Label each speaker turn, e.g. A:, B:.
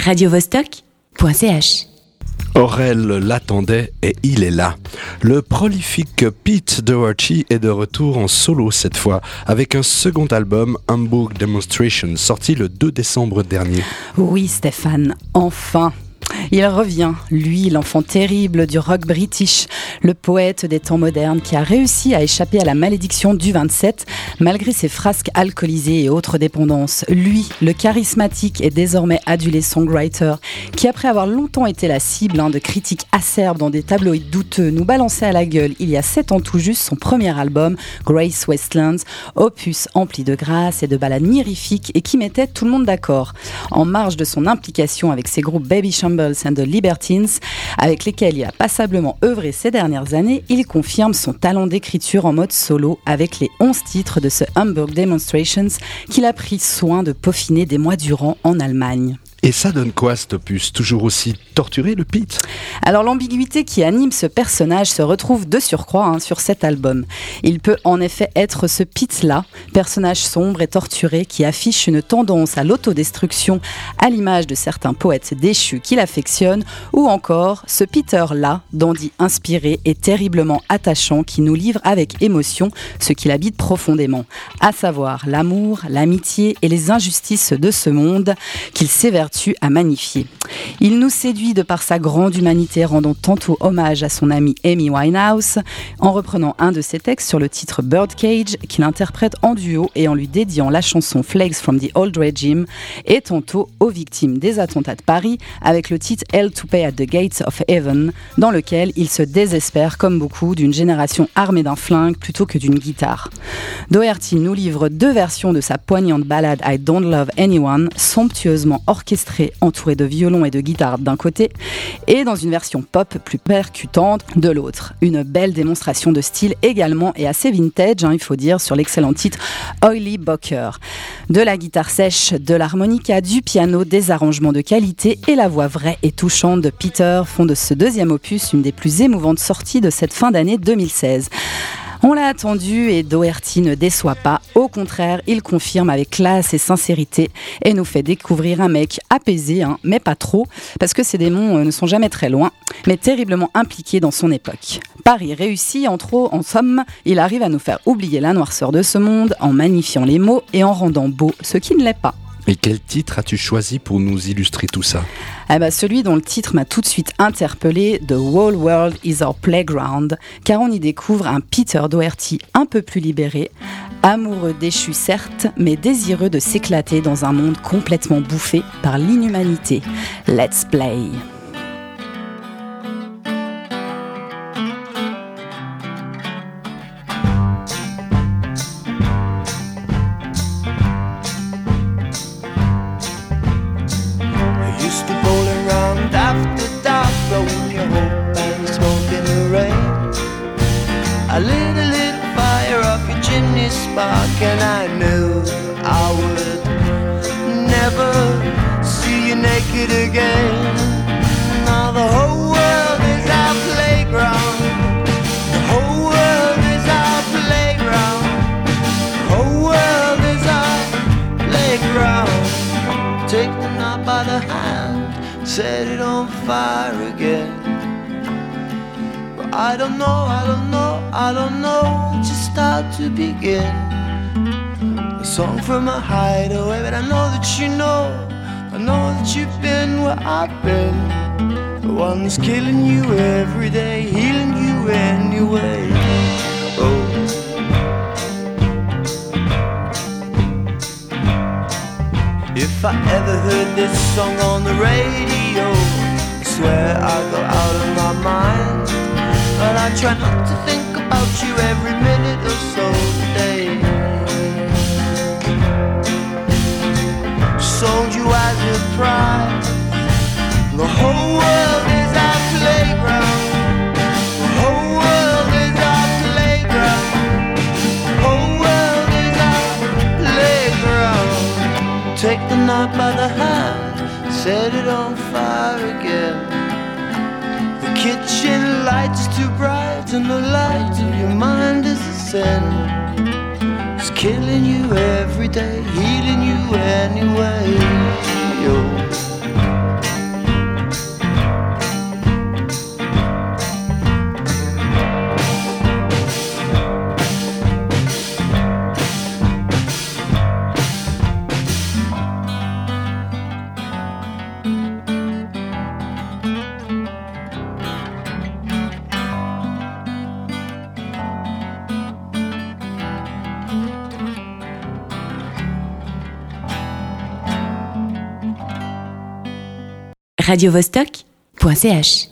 A: radiovostok.ch.
B: Aurel l'attendait et il est là. Le prolifique Pete Doherty est de retour en solo cette fois, avec un second album, Hamburg Demonstration, sorti le 2 décembre dernier.
C: Oui Stéphane, enfin il revient, lui, l'enfant terrible du rock british, le poète des temps modernes qui a réussi à échapper à la malédiction du 27 malgré ses frasques alcoolisées et autres dépendances. Lui, le charismatique et désormais adulé songwriter, qui après avoir longtemps été la cible hein, de critiques acerbes dans des tabloïds douteux, nous balançait à la gueule il y a sept ans tout juste son premier album, Grace Westlands, opus empli de grâce et de ballades mirifiques et qui mettait tout le monde d'accord. En marge de son implication avec ses groupes Baby And the Libertines, avec lesquels il a passablement œuvré ces dernières années, il confirme son talent d'écriture en mode solo avec les 11 titres de ce Hamburg Demonstrations qu'il a pris soin de peaufiner des mois durant en Allemagne.
B: Et ça donne quoi cet opus Toujours aussi torturé le Pete
C: Alors l'ambiguïté qui anime ce personnage se retrouve de surcroît hein, sur cet album. Il peut en effet être ce Pete-là, personnage sombre et torturé qui affiche une tendance à l'autodestruction à l'image de certains poètes déchus qu'il affectionne, ou encore ce Peter-là, dandy inspiré et terriblement attachant qui nous livre avec émotion ce qu'il habite profondément, à savoir l'amour, l'amitié et les injustices de ce monde qu'il s'évertue à magnifier. Il nous séduit de par sa grande humanité, rendant tantôt hommage à son amie Amy Winehouse, en reprenant un de ses textes sur le titre Birdcage, qu'il interprète en duo et en lui dédiant la chanson Flags from the Old Regime, et tantôt aux victimes des attentats de Paris, avec le titre Hell to Pay at the Gates of Heaven, dans lequel il se désespère, comme beaucoup, d'une génération armée d'un flingue plutôt que d'une guitare. Doherty nous livre deux versions de sa poignante ballade I Don't Love Anyone, somptueusement orchestrée entouré de violons et de guitares d'un côté, et dans une version pop plus percutante de l'autre. Une belle démonstration de style également et assez vintage, hein, il faut dire, sur l'excellent titre Oily Bocker. De la guitare sèche, de l'harmonica, du piano, des arrangements de qualité et la voix vraie et touchante de Peter font de ce deuxième opus une des plus émouvantes sorties de cette fin d'année 2016. On l'a attendu et Doherty ne déçoit pas. Au contraire, il confirme avec classe et sincérité et nous fait découvrir un mec apaisé, hein, mais pas trop, parce que ses démons euh, ne sont jamais très loin, mais terriblement impliqués dans son époque. Paris réussit, en trop, en somme, il arrive à nous faire oublier la noirceur de ce monde en magnifiant les mots et en rendant beau ce qui ne l'est pas.
B: Et quel titre as-tu choisi pour nous illustrer tout ça
C: eh ben, Celui dont le titre m'a tout de suite interpellé, The Whole World is Our Playground, car on y découvre un Peter Doherty un peu plus libéré, amoureux déchu certes, mais désireux de s'éclater dans un monde complètement bouffé par l'inhumanité. Let's play
D: naked again. Now the whole world is our playground. The whole world is our playground. The whole world is our playground. Take the knot by the hand, set it on fire again. But I don't know, I don't know, I don't know just how to begin a song from a hideaway, but I know that you know, know that you've been where I've been. The one that's killing you every day, healing you anyway. Oh. If I ever heard this song on the radio, I swear I go out of my mind. But I try not to think about you every minute The whole world is our playground. The whole world is our playground. The whole world is our playground. Take the night by the hand, set it on fire again. The kitchen light's too bright, and the light of your mind is a sin It's killing you every day, healing you anyway.
A: radiovostok.ch